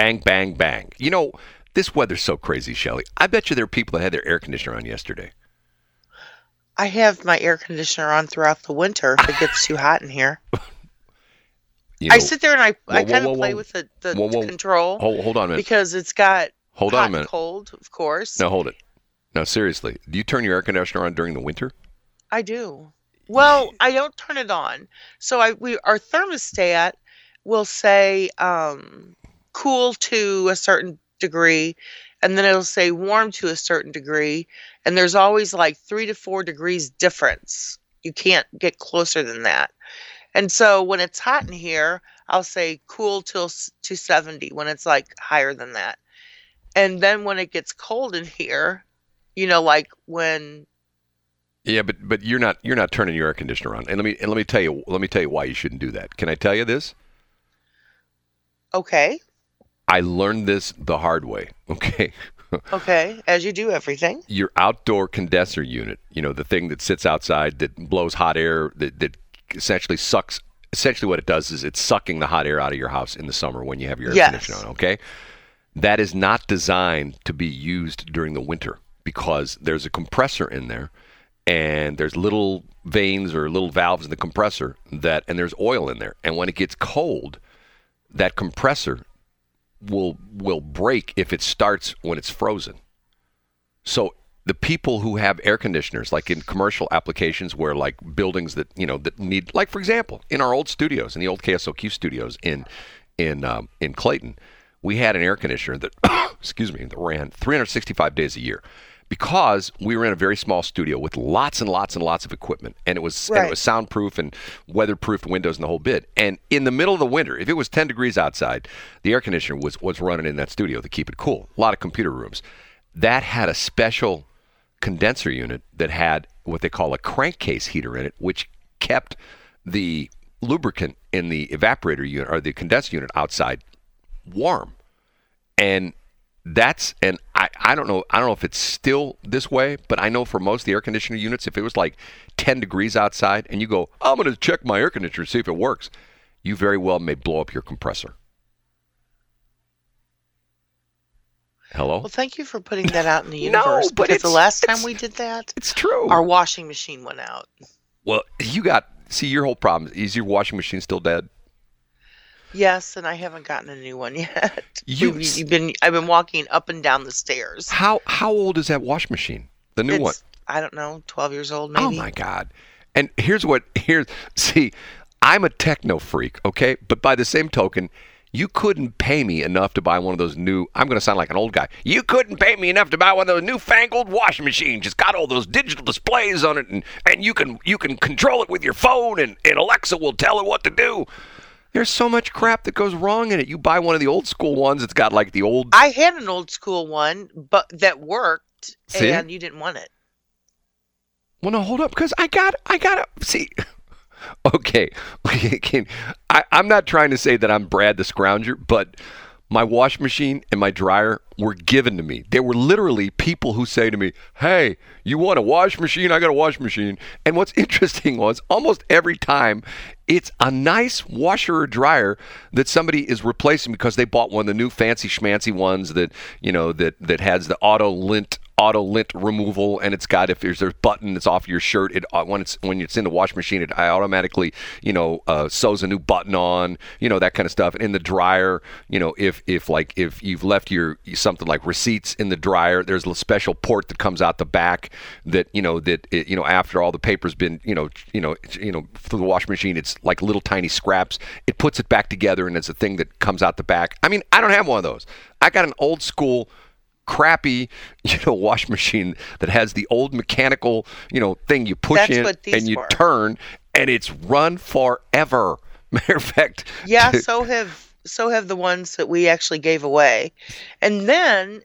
bang, bang, bang. You know, this weather's so crazy, Shelley. I bet you there are people that had their air conditioner on yesterday. I have my air conditioner on throughout the winter if it gets too hot in here. You know, I sit there and I, I whoa, whoa, kind of play whoa. with the, the Whoa, control hold, hold on a minute. because it's got Hold hot on a minute. cold, of course. No, hold it. No, seriously. Do you turn your air conditioner on during the winter? I do. Well, I don't turn it on. So I we our thermostat will say um, cool to a certain degree, and then it'll say warm to a certain degree, and there's always like three to four degrees difference. You can't get closer than that. And so when it's hot in here, I'll say cool till to 70 when it's like higher than that. And then when it gets cold in here, you know, like when Yeah, but but you're not you're not turning your air conditioner on. And let me and let me tell you let me tell you why you shouldn't do that. Can I tell you this? okay, I learned this the hard way. Okay. Okay, as you do everything. your outdoor condenser unit, you know, the thing that sits outside that blows hot air that, that essentially sucks essentially what it does is it's sucking the hot air out of your house in the summer when you have your air Yes. conditioner on, okay? That is not designed to be used during the winter because there's a compressor in there and there's little veins or little valves in the compressor that and there's oil in there. And when it gets cold, that compressor will will break if it starts when it's frozen. So the people who have air conditioners, like in commercial applications where like buildings that you know that need, like for example, in our old studios, in the old KSOQ studios in in um, in Clayton, we had an air conditioner that, excuse me, that ran 365 days a year, because we were in a very small studio with lots and lots and lots of equipment, and it was and it was soundproof and weatherproof windows and the whole bit. And in the middle of the winter, if it was 10 degrees outside, the air conditioner was was running in that studio to keep it cool. A lot of computer rooms. That had a special condenser unit that had what they call a crankcase heater in it, which kept the lubricant in the evaporator unit or the condenser unit outside warm. And that's and I, don't know I don't know if it's still this way, but I know for most of the air conditioner units, if it was like 10 degrees outside and you go, I'm going to check my air conditioner see if it works, you very well may blow up your compressor. Hello? Well, thank you for putting that out in the universe. No, but because the last time we did that, It's true. our washing machine went out. well, you got see your whole problem is your washing machine still dead? Yes, and I haven't gotten a new one yet. You- you've been I've been walking up and down the stairs. How how old is that wash machine? The new it's, one. I don't know, 12 years old maybe. Oh my god. And here's what here's see, I'm a techno freak, okay? But by the same token, you couldn't pay me enough to buy one of those new I'm going to sound like an old guy. You couldn't pay me enough to buy one of those newfangled washing machines. It's got all those digital displays on it and, and you can you can control it with your phone and, and Alexa will tell it what to do. There's so much crap that goes wrong in it. You buy one of the old school ones, it's got like the old I had an old school one, but that worked, See? and you didn't want it. Well, no, hold up, because I got, I got to see. Okay, Can- I, I'm not trying to say that I'm Brad the Scrounger, but my wash machine and my dryer were given to me. There were literally people who say to me, "Hey, you want a wash machine? I got a wash machine." And what's interesting was almost every time it's a nice washer or dryer that somebody is replacing because they bought one of the new fancy schmancy ones that you know that that has the auto lint auto lint removal and it's got if there's a button that's off your shirt it uh, when it's when it's in the wash machine it automatically you know uh, sews a new button on you know that kind of stuff. And in the dryer you know if if like if you've left your something like receipts in the dryer there's a special port that comes out the back that you know that it, you know after all the paper's been you know you know you know through the wash machine it's like little tiny scraps. It puts it back together and it's a thing that comes out the back. I mean i don't have one of those. I got an old school crappy, you know, wash machine that has the old mechanical, you know, thing you push That's in and you were. turn, and it's run forever. Matter of fact, Yeah, so have so have the ones that we actually gave away. And then,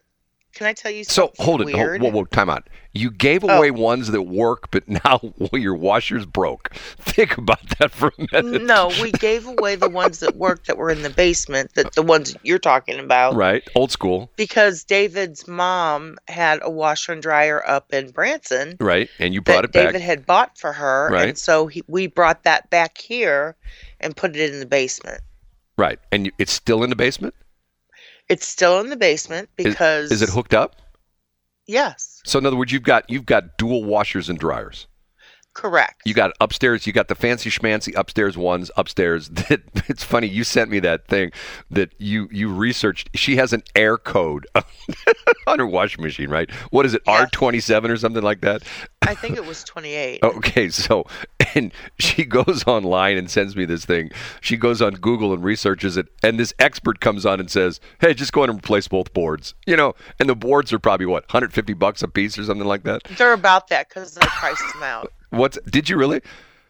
can I tell you so hold it. Hold, weird? whoa, whoa, time out. You gave Oh. away ones that work, but now your washer's broke. Think about that for a minute. No, we gave away the ones that worked that were in the basement, that the ones you're talking about. Right, old school. Because David's mom had a washer and dryer up in Branson Right, and you brought it back. David had bought for her, Right. and so he, we brought that back here and put it in the basement. Right, and it's still in the basement. It's still in the basement because Is it hooked up? Yes, So in other words, you've got you've got dual washers and dryers. Correct. You got upstairs. You got the fancy schmancy upstairs ones upstairs. That it's funny. You sent me that thing that you you researched. She has an air code on her washing machine, right? What is it? Yes. R twenty seven or something like that. I think it was 28. Okay, so and she goes online and sends me this thing. She goes on Google and researches it, and this expert comes on and says, "Hey, just go in and replace both boards." You know, and the boards are probably what 150 bucks a piece or something like that. They're about that because I priced them out. What's did you really?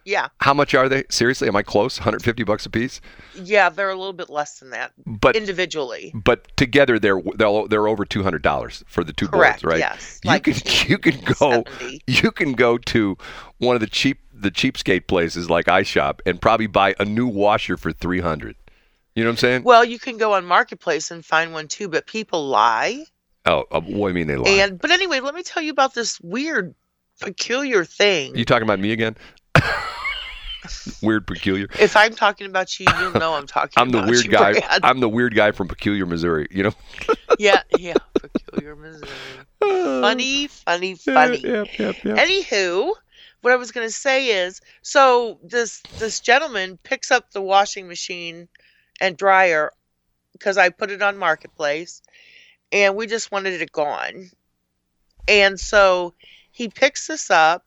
Yeah, How much are they? Seriously, am I close? 150 bucks a piece? yeah, they're a little bit less than that But individually. but together they're they're, they're over two hundred dollars for the two Correct. boards, right? Yes. You like can you can go 70. you can go to one of the cheap the cheapskate places like iShop and probably buy a new washer for three hundred. You know what I'm saying? Well, you can go on Marketplace and find one too, but people lie. oh, uh, what do you mean they lie? And but anyway, let me tell you about this weird, peculiar thing. you talking about me again? weird, peculiar. if I'm talking about you, you'll know I'm talking. I'm the weird you, guy. Brad. I'm the weird guy from Peculiar, Missouri. You know. yeah, yeah, peculiar Missouri. Funny, funny, funny. Yep, yep, yep. Anywho, what I was going to say is, so this this gentleman picks up the washing machine and dryer because I put it on marketplace, and we just wanted it gone, and so he picks this up,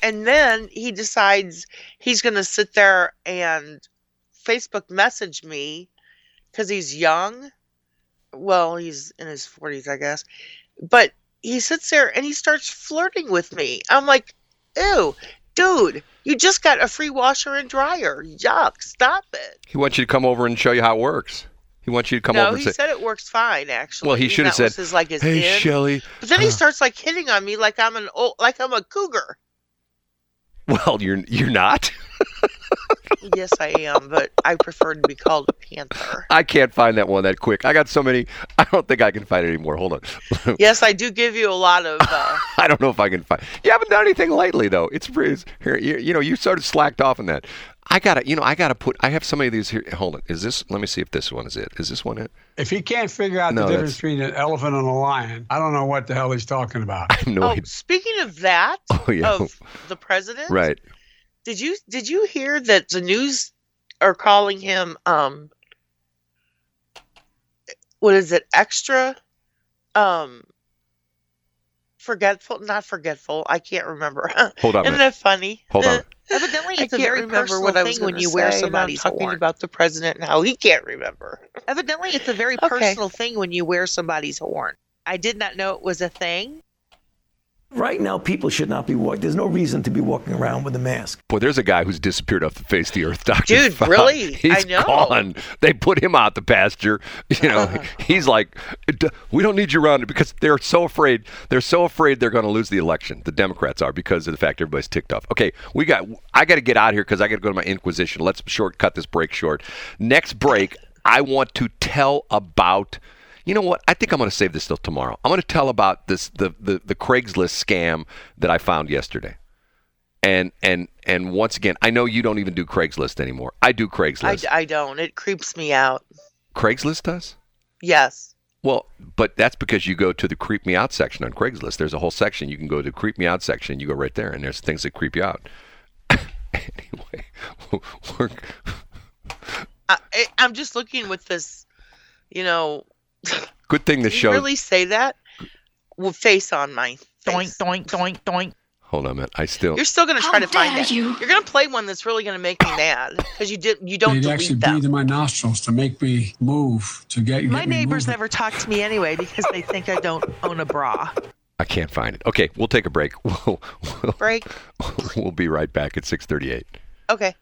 and then he decides he's going to sit there and Facebook message me because he's young. Well, he's in his 40s, I guess. But he sits there and he starts flirting with me. I'm like, ew, dude, you just got a free washer and dryer. Yuck, stop it. He wants you to come over and show you how it works. He wants you to come no, over and he say, said it works fine, actually. Well, he should have said, his, like his "Hey. Shelley." But then he uh, starts like hitting on me like I'm an old, like I'm a cougar. Well, you're you're not. Yes, I am, but I prefer to be called a panther. I can't find that one that quick. I got so many. I don't think I can find it anymore. Hold on. Yes, I do give you a lot of. Uh, I don't know if I can find. You haven't done anything lately, though. It's pretty. it's- Here, you, you know, you sort of slacked off on that. I gotta, you know, I gotta put. I have so many of these here. Hold on. Is this? Let me see if this one is it. Is this one it? If he can't figure out No, the difference that's- between an elephant and a lion, I don't know what the hell he's talking about. I have no oh, idea. speaking of that, Oh yeah. of the president, right. Did you did you hear that the news are calling him um what is it extra um forgetful not forgetful I can't remember Hold on a isn't that funny Hold on. Evidently, it's a can't very remember personal what I was thing when gonna you wear say, I'm somebody's talking horn. about the president and how he can't remember Evidently, it's a very Okay. personal thing when you wear somebody's horn. I did not know it was a thing. Right now, people should not be walking. There's no reason to be walking around with a mask. Boy, there's a guy who's disappeared off the face of the earth, Doctor. Dude, really? He's I know. gone. They put him out the pasture. You know, he's like, "D- we don't need you around because they're so afraid. They're so afraid they're going to lose the election. The Democrats are because of the fact everybody's ticked off. Okay, we got. I got to get out here because I got to go to my Inquisition. Let's short cut this break short. Next break, I want to tell about. You know what? I think I'm going to save this till tomorrow. I'm going to tell about this the, the the Craigslist scam that I found yesterday. And and and once again, I know you don't even do Craigslist anymore. I do Craigslist. I I don't it creeps me out Craigslist does? yes Well, but that's because you go to the creep me out section on Craigslist. There's a whole section you can go to creep me out section. You go right there, and there's things that creep you out. anyway, we're, I, I- I'm just looking with this you know good thing this Did show. you really say that with face on my face. Doink, doink, doink, doink. Hold on a minute. I still. You're still gonna How try to find dare that. you. are gonna play one that's really gonna make me mad because you did you don't He'd actually them. breathe in my nostrils to make me move, to get, My get me neighbors moving. never talk to me anyway because they think I don't own a bra. I can't find it. Okay, we'll take a break. We'll, we'll, Break. we'll be right back at 6:38. Okay.